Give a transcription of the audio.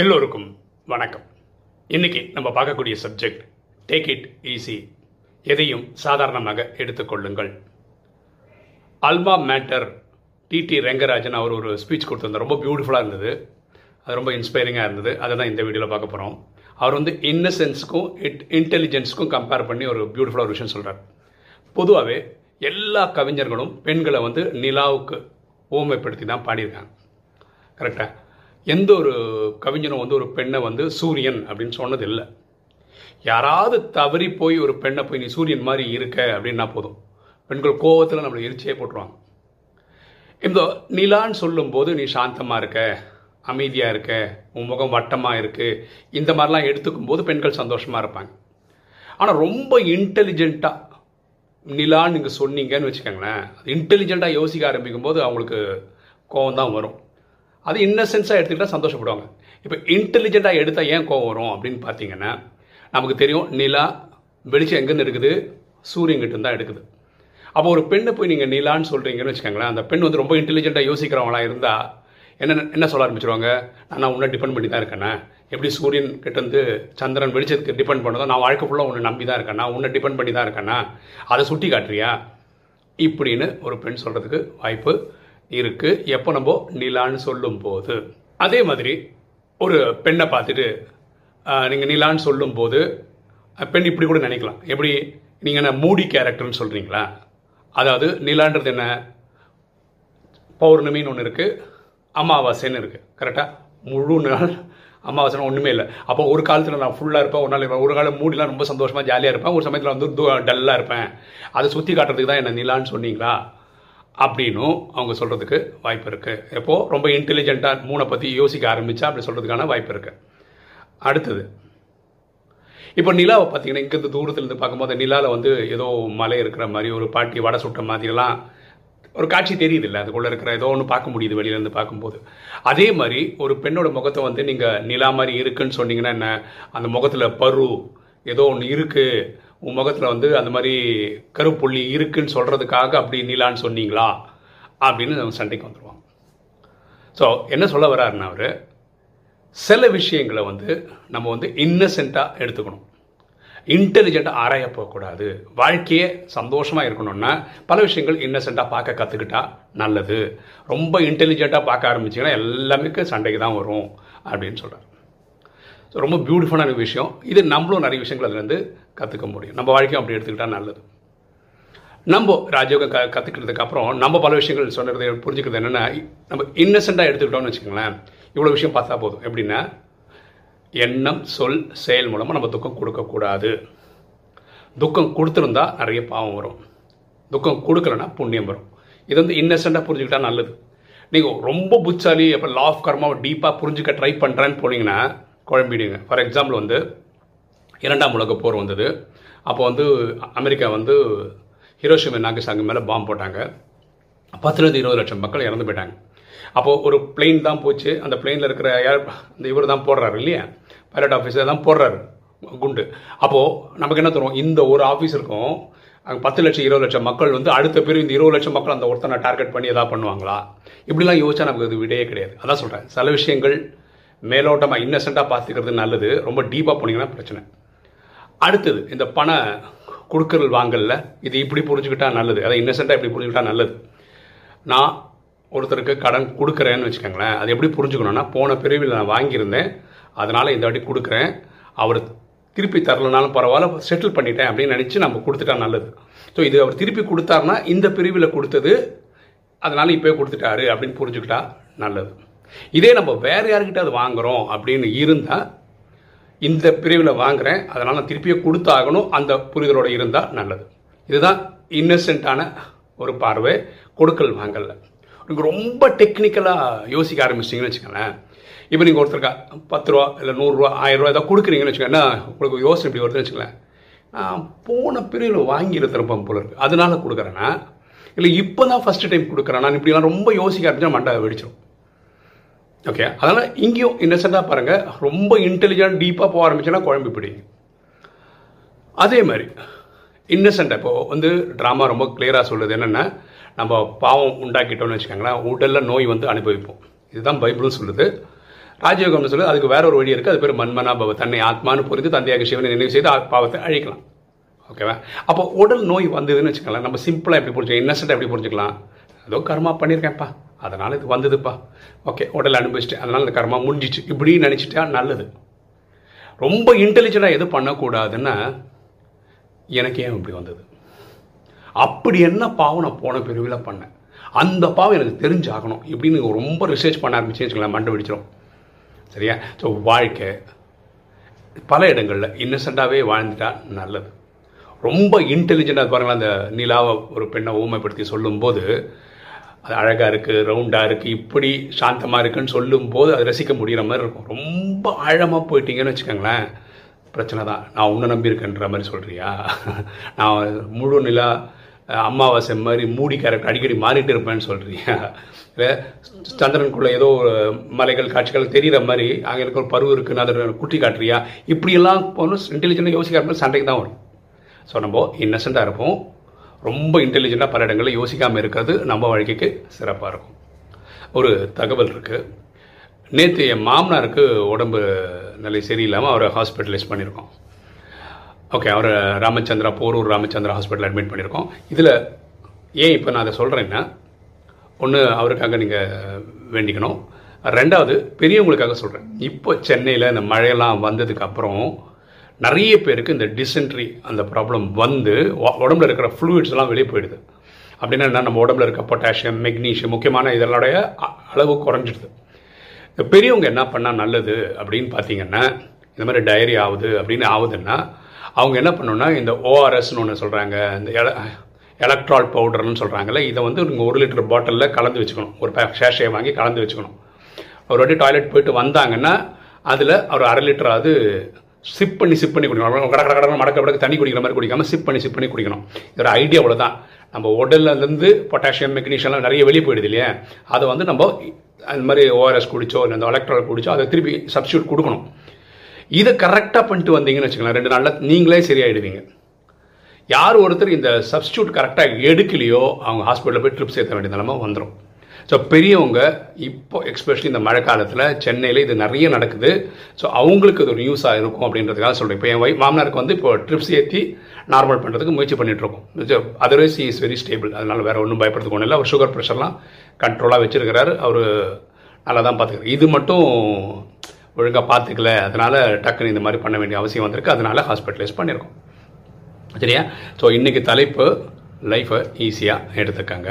எல்லோருக்கும் வணக்கம். இன்னைக்கு நம்ம பார்க்கக்கூடிய சப்ஜெக்ட் டேக் இட் ஈஸி எதையும் சாதாரணமாக எடுத்துக்கொள்ளுங்கள் அல்மா மேட்டர் டிடி ரெங்கராஜன் அவர் ஒரு ஸ்பீச் கொடுத்துருந்தார். ரொம்ப பியூட்டிஃபுல்லாக இருந்தது. அது ரொம்ப இன்ஸ்பைரிங்காக இருந்தது. அதை தான் இந்த வீடியோவில் பார்க்க போகிறோம் அவர் வந்து இன்னசென்ஸுக்கும் இட் இன்டெலிஜென்ஸுக்கும் கம்பேர் பண்ணி ஒரு பியூட்டிஃபுல்லாக ஒரு விஷயம் சொல்கிறார் பொதுவாகவே எல்லா கவிஞர்களும் பெண்களை வந்து நிலாவுக்கு ஊமைப்படுத்தி தான் பாடியிருக்காங்க கரெக்டாக எந்த ஒரு கவிஞனும் வந்து ஒரு பெண்ணை வந்து சூரியன் அப்படின்னு சொன்னது இல்லை யாராவது தவறி போய் ஒரு பெண்ணை போய் நீ சூரியன் மாதிரி இருக்க அப்படின்னா போதும். பெண்கள் கோவத்தில் நம்மளை எரிச்சியே போட்டுருவாங்க. இந்த நிலான்னு சொல்லும்போது நீ சாந்தமாக இருக்க அமைதியாக இருக்க உன் முகம் வட்டமாக இருக்குது இந்த மாதிரிலாம் எடுத்துக்கும் போது பெண்கள் சந்தோஷமாக இருப்பாங்க. ஆனால் ரொம்ப இன்டெலிஜென்ட்டாக நிலான்னு நீங்கள் சொன்னீங்கன்னு வச்சுக்கோங்களேன் இன்டெலிஜென்ட்டாக யோசிக்க ஆரம்பிக்கும் போது அவங்களுக்கு கோவம் தான் வரும். அது இன்னசென்ஸாக எடுத்துக்கிட்டால் சந்தோஷப்படுவாங்க. இப்போ இன்டெலிஜென்ட்டாக எடுத்தால் ஏன் கோவம் வரும் அப்படின்னு பார்த்தீங்கன்னா நமக்கு தெரியும் நிலா வெளிச்சம் எங்கேருந்து எடுக்குது? சூரியன்கிட்ட தான் எடுக்குது. அப்போ ஒரு பெண்ணை போய் நீங்கள் நிலான்னு சொல்கிறீங்கன்னு வச்சுக்கோங்களேன் அந்த பெண் வந்து ரொம்ப இன்டெலிஜென்ட்டாக யோசிக்கிறவங்களா இருந்தால் என்ன என்ன சொல்ல ஆரம்பிச்சிருவாங்க? நான் உன்னை டிபெண்ட் பண்ணி தான் இருக்கேண்ணே எப்படி சூரியன் கிட்டேருந்து சந்திரன் வெளிச்சத்துக்கு டிபெண்ட் பண்ணதோ நான் வாழ்க்கை ஃபுல்லாக உன்னை நம்பி தான் இருக்கேண்ணா உன்னை டிபெண்ட் பண்ணி தான் இருக்கேன்னா அதை சுட்டி காட்டுறியா இப்படின்னு ஒரு பெண் சொல்கிறதுக்கு வாய்ப்பு இருக்குது எப்போ நம்ம நிலான்னு சொல்லும்போது. அதே மாதிரி ஒரு பெண்ணை பார்த்துட்டு நீங்கள் நிலான்னு சொல்லும்போது பெண் இப்படி கூட நினைக்கலாம். எப்படி? நீங்கள் என்ன மூடி கேரக்டர்னு சொல்கிறீங்களா அதாவது நிலான்றது என்ன? பௌர்ணமின்னு ஒன்று இருக்குது அமாவாசைன்னு இருக்குது கரெக்டாக முழு நாள் அமாவாசை ஒன்றுமே இல்லை. அப்போ ஒரு காலத்தில் நான் ஃபுல்லாக இருப்பேன். ஒரு நாள் இருப்பேன். ஒரு காலம் மூடிலாம் ரொம்ப சந்தோஷமாக ஜாலியாக இருப்பேன். ஒரு சமயத்தில் வந்து டல்லாக இருப்பேன். அதை சுற்றி காட்டுறதுக்கு தான் என்ன நிலான்னு சொன்னீங்களா? அப்படின்னும் அவங்க சொல்கிறதுக்கு வாய்ப்பு இருக்குது எப்போது ரொம்ப இன்டெலிஜென்ட்டாக மூணை பற்றி யோசிக்க ஆரம்பித்தா அப்படி சொல்கிறதுக்கான வாய்ப்பு இருக்குது அடுத்தது இப்போ நிலாவை பார்த்தீங்கன்னா இங்கேருந்து தூரத்துலேருந்து பார்க்கும்போது நிலாவில் வந்து ஏதோ மலை இருக்கிற மாதிரி ஒரு பாட்டி வடை சுட்ட மாதிரிலாம் ஒரு காட்சி தெரியுது இல்லை அதுக்குள்ளே இருக்கிற ஏதோ ஒன்று பார்க்க முடியுது வெளியிலேருந்து பார்க்கும்போது. அதே மாதிரி ஒரு பெண்ணோட முகத்தை வந்து நீங்கள் நிலா மாதிரி இருக்குன்னு சொன்னீங்கன்னா என்ன? அந்த முகத்தில் பரு ஏதோ ஒன்று இருக்குது உன் முகத்தில் வந்து அந்த மாதிரி கருப்புள்ளி இருக்குன்னு சொல்கிறதுக்காக அப்படி நிலான்னு சொன்னீங்களா? அப்படின்னு நம்ம சண்டைக்கு வந்துடுவாங்க ஸோ என்ன சொல்ல வர்றாருன்னா அவர் சில விஷயங்களை வந்து நம்ம வந்து இன்னசென்ட்டாக எடுத்துக்கணும். இன்டெலிஜென்ட்டாக ஆராய போகக்கூடாது. வாழ்க்கையே சந்தோஷமாக இருக்கணும்னா பல விஷயங்கள் இன்னசென்ட்டாக பார்க்க கற்றுக்கிட்டா நல்லது. ரொம்ப இன்டெலிஜென்ட்டாக பார்க்க ஆரம்பிச்சிங்கன்னா எல்லாமே சண்டைக்கு தான் வரும் அப்படின்னு சொல்கிறார் ஸோ ரொம்ப பியூட்டிஃபுல்லான விஷயம். இது நம்மளும் நிறைய விஷயங்கள் அதுலேருந்து கற்றுக்க முடியும். நம்ம வாழ்க்கையும் அப்படி எடுத்துக்கிட்டால் நல்லது. நம்ம ராஜயோகம் க கற்றுக்கிறதுக்கு அப்புறம் நம்ம பல விஷயங்கள் சொன்னதை புரிஞ்சுக்கிறது என்னென்னா நம்ம இன்னசென்ட்டாக எடுத்துக்கிட்டோம்னு வச்சுக்கோங்களேன் இவ்வளோ விஷயம் பார்த்தா போதும். எப்படின்னா எண்ணம் சொல் செயல் மூலமாக நம்ம துக்கம் கொடுக்கக்கூடாது துக்கம் கொடுத்துருந்தா நிறைய பாவம் வரும். துக்கம் கொடுக்கலன்னா புண்ணியம் வரும். இது வந்து இன்னசென்ட்டாக புரிஞ்சுக்கிட்டா நல்லது. நீங்கள் ரொம்ப புச்சாலி அப்போ லா ஆஃப் கர்மாவை டீப்பாக புரிஞ்சுக்க ட்ரை பண்ணுறேன்னு போனீங்கன்னா குழம்பிடுங்க. ஃபார் எக்ஸாம்பிள் வந்து இரண்டாம் உலக போர் வந்தது. அப்போ வந்து அமெரிக்கா வந்து ஹிரோஷிமா நாகசாங்க மேலே பாம்பு போட்டாங்க. பத்துலேருந்து இருபது லட்சம் மக்கள் இறந்து போயிட்டாங்க. அப்போது ஒரு பிளெயின் தான் போச்சு. அந்த பிளெயினில் இருக்கிற ஏர் இந்த இவர் தான் போடுறாரு இல்லையா? பைலட் ஆஃபீஸர் தான் போடுறாரு குண்டு. அப்போது நமக்கு என்ன தரும் இந்த ஒரு ஆஃபீஸருக்கும் அங்கே பத்து லட்சம் இருபது லட்சம் மக்கள் வந்து அடுத்த பேர் இந்த இருபது லட்சம் மக்கள் அந்த ஒருத்தனை டார்கெட் பண்ணி எதாவது பண்ணுவாங்களா? இப்படிலாம் யோசிச்சா நமக்கு இது விடையே கிடையாது. அதான் சொல்கிறேன் சில விஷயங்கள் மேலோட்டமாக இன்னசென்ட்டாக பார்த்துக்கிறது நல்லது. ரொம்ப டீப்பாக போனீங்கன்னா பிரச்சனை. அடுத்தது இந்த பண கொடுக்கல் வாங்கல இது இப்படி புரிஞ்சுக்கிட்டா நல்லது. அதை இன்னசென்ட்டாக இப்படி புரிஞ்சுக்கிட்டா நல்லது. நான் ஒருத்தருக்கு கடன் கொடுக்குறேன்னு வச்சுக்கோங்களேன். அது எப்படி புரிஞ்சுக்கணும்னா போன பிரிவில் நான் வாங்கியிருந்தேன். அதனால் இந்த வாட்டி கொடுக்குறேன். அவர் திருப்பி தரலனாலும் பரவாயில்ல செட்டில் பண்ணிட்டேன் அப்படின்னு நினச்சி நம்ம கொடுத்துட்டா நல்லது. ஸோ இது அவர் திருப்பி கொடுத்தாருன்னா இந்த பிரிவில் கொடுத்தது அதனால் இப்போயே கொடுத்துட்டாரு அப்படின்னு புரிஞ்சுக்கிட்டா நல்லது. இதே நம்ம வேறு யாருக்கிட்ட அது வாங்குறோம் அப்படின்னு இருந்தால் இந்த பிரிவில் வாங்குறேன் அதனால் நான் திருப்பியே கொடுத்தாகணும் அந்த புரிதலோடு இருந்தால் நல்லது. இதுதான் இன்னசென்ட்டான ஒரு பார்வை கொடுக்கல் வாங்கல நீங்கள் ரொம்ப டெக்னிக்கலாக யோசிக்க ஆரம்பிச்சிட்டிங்கன்னு வச்சுக்கோங்களேன். இப்போ நீங்கள் ஒருத்தருக்கா பத்து ரூபா இல்லை நூறுரூவா ஆயிரம் ரூபா ஏதாவது கொடுக்குறீங்கன்னு வச்சுக்கோங்க உங்களுக்கு யோசனை இப்படி வருதுன்னு வச்சுக்கோங்களேன். நான் போன பிரிவில் வாங்கியிருக்கிறப்ப போல இருக்குது அதனால கொடுக்குறேன்னா இல்லை இப்போ தான் ஃபஸ்ட்டு டைம் கொடுக்குறேன்? நான் இப்படிலாம் ரொம்ப யோசிக்க ஆரம்பிச்சா மண்டை வெடிச்சிடும் ஓகே அதனால் இங்கேயும் இன்னசென்ட்டாக பாருங்கள் ரொம்ப இன்டெலிஜென்ட் டீப்பாக போக ஆரம்பிச்சுன்னா குழம்பு பிடிங்க அதே மாதிரி இன்னசென்ட் இப்போ வந்து ட்ராமா ரொம்ப கிளியராக சொல்லுது என்னென்னா நம்ம பாவம் உண்டாக்கிட்டோம்னு வச்சுக்கோங்களேன் உடலில் நோய் வந்து அனுபவிப்போம். இதுதான் பைபிளும் சொல்லுது. ராஜயோகம்னு சொல்லுது அதுக்கு வேற ஒரு வழி இருக்குது அது பேர் மன்மனாபவ தன்னை ஆத்மானு புரிந்து தந்தையாக சிவனை நினைவு செய்து பாவத்தை அழிக்கலாம். ஓகேவா அப்போ உடல் நோய் வந்ததுன்னு வச்சுக்கலாம் நம்ம சிம்பிளாக எப்படி புரிஞ்சுக்கலாம் இன்னசென்ட்டாக எப்படி புரிஞ்சுக்கலாம்? ஏதோ கர்மா பண்ணியிருக்கேன்ப்பா அதனால் இது வந்ததுப்பா. ஓகே உடல் அனுபவிச்சிட்டு அதனால் இந்த கர்மா முடிஞ்சிச்சு. இப்படின்னு நினச்சிட்டா நல்லது. ரொம்ப இன்டெலிஜென்ட்டாக எது பண்ணக்கூடாதுன்னா எனக்கு ஏன் இப்படி வந்தது? அப்படி என்ன பாவம் நான் போன பிரிவில் பண்ணேன்? அந்த பாவம் எனக்கு தெரிஞ்சாகணும். இப்படின்னு ரொம்ப ரிசர்ச் பண்ண ஆரம்பிச்சு வச்சுக்கலாம் மண்டை வெடிச்சிடும் சரியா? ஸோ வாழ்க்கை பல இடங்களில் இன்னசென்ட்டாகவே வாழ்ந்துட்டா நல்லது. ரொம்ப இன்டெலிஜென்ட்டாக பாருங்களேன் அந்த நிலாவை ஒரு பெண்ணை ஊமைப்படுத்தி சொல்லும்போது அது அழகாக இருக்குது ரவுண்டாக இருக்குது இப்படி சாந்தமாக இருக்குன்னு சொல்லும்போது அது ரசிக்க முடிகிற மாதிரி இருக்கும். ரொம்ப ஆழமாக போயிட்டீங்கன்னு வச்சுக்கோங்களேன் பிரச்சனை தான். நான் உன்னை நம்பியிருக்கேன்ற மாதிரி சொல்கிறியா நான் முழு நிலா அமாவாசை மாதிரி மூடி கேரக்டர் அடிக்கடி மாறிட்டு இருப்பேன்னு சொல்கிறியா இல்லை சந்திரனுக்குள்ள ஏதோ ஒரு மலைகள் காட்சிகள் தெரிகிற மாதிரி அங்கே இருக்க ஒரு பருவம் இருக்குன்னு அதை குட்டி காட்டுறியா? இப்படியெல்லாம் போகணும் இன்டெலிஜென்ட்டாக யோசிக்கிற மாதிரி சண்டைக்கு தான் வரும். ஸோ நம்ம இன்னசென்ட்டாக இருப்போம். ரொம்ப இன்டெலிஜெண்டாக பல இடங்களில் யோசிக்காமல் இருக்கிறது நம்ம வாழ்க்கைக்கு சிறப்பாக இருக்கும். ஒரு தகவல் இருக்குது நேற்று என் மாமனாருக்கு உடம்பு நிலை சரியில்லாமல் அவரை ஹாஸ்பிட்டலைஸ் பண்ணியிருக்கோம் ஓகே அவரை ராமச்சந்திரா போரூர் ராமச்சந்திரா ஹாஸ்பிட்டல் அட்மிட் பண்ணியிருக்கோம் இதில் ஏன் இப்போ நான் அதை சொல்கிறேன்னா ஒன்று அவருக்காக நீங்கள் வேண்டிக்கணும். ரெண்டாவது பெரியவங்களுக்காக சொல்கிறேன் இப்போ சென்னையில் இந்த மழையெல்லாம் வந்ததுக்கு அப்புறம் நிறைய பேருக்கு இந்த டிசென்ட்ரி அந்த ப்ராப்ளம் வந்து உடம்புல இருக்கிற ஃப்ளூயிட்ஸ் எல்லாம் வெளியே போயிடுது. அப்படின்னா என்ன? நம்ம உடம்புல இருக்க பொட்டாசியம் மெக்னீஷியம் முக்கியமான இதனுடைய அளவு குறைஞ்சிடுது. இந்த பெரியவங்க என்ன பண்ணால் நல்லது அப்படின்னு பார்த்தீங்கன்னா இந்த மாதிரி டயரி ஆகுது அப்படின்னு ஆகுதுன்னா அவங்க என்ன பண்ணணும்னா இந்த ஓஆர்எஸ்னு ஒன்று சொல்கிறாங்க இந்த எல எலக்ட்ரால் பவுடர்னு சொல்கிறாங்கல்ல இதை வந்து நீங்கள் ஒரு லிட்டர் பாட்டிலில் கலந்து வச்சுக்கணும். ஒரு பே ஷேஷையை வாங்கி கலந்து வச்சுக்கணும். ஒரு வாட்டி டாய்லெட் போயிட்டு வந்தாங்கன்னா அதில் ஒரு அரை லிட்டராவது சிப் பண்ணி சிப் பண்ணி குடிக்கணும். கட கட கடை மடக்க மடக்க தண்ணி குடிக்கிற மாதிரி குடிக்காமல் சிப் பண்ணி சிப் பண்ணி குடிக்கணும். இதோட ஐடியா அவ்வளோதான் நம்ம உடல்லேருந்து பொட்டாசியம் மெக்னீஷியம்லாம் நிறைய வெளியே போயிடுது இல்லையா? அதை வந்து நம்ம அந்த மாதிரி ஓஆர்எஸ் குடிச்சோ இல்லை இந்த எலக்ட்ரால் குடிச்சோ அதை திருப்பி சப்ஸ்டியூட் கொடுக்கணும். இதை கரெக்டாக பண்ணிட்டு வந்தீங்கன்னு வச்சுக்கலாம் ரெண்டு நாளில் நீங்களே சரியாயிடுவீங்க. யார் ஒருத்தர் இந்த சப்ஸ்டியூட் கரெக்டாக எடுக்கலையோ அவங்க ஹாஸ்பிட்டலில் போய் ட்ரிப் சேர்த்த வேண்டிய நிலமை வந்துடும் ஸோ பெரியவங்க இப்போ எக்ஸ்பெஷலி இந்த மழை காலத்தில் சென்னையில் இது நிறைய நடக்குது. ஸோ அவங்களுக்கு இது ஒரு நியூஸாக இருக்கும் அப்படின்றதுக்காக சொல்கிறேன் இப்போ என் வை மாமனாருக்கு வந்து இப்போ ட்ரிப்ஸ் ஏற்றி நார்மல் பண்ணுறதுக்கு முயற்சி பண்ணிகிட்ருக்கோம் அதர்வைஸ் இஸ் வெரி ஸ்டேபிள் அதனால் வேறு ஒன்றும் பயப்படுறதுக்கு ஒன்றும் இல்லை. அவர் சுகர் ப்ரெஷர்லாம் கண்ட்ரோலாக வச்சுருக்கிறாரு. அவர் நல்லா தான் பார்த்துக்கிறார். இது மட்டும் ஒழுங்காக பார்த்துக்கல. அதனால் டக்குன்னு இந்த மாதிரி பண்ண வேண்டிய அவசியம் வந்திருக்கு. அதனால் ஹாஸ்பிட்டலைஸ் பண்ணியிருக்கோம். சரியா? ஸோ இன்றைக்கி தலைப்பு லைஃப்பை ஈஸியாக எடுத்துக்கங்க.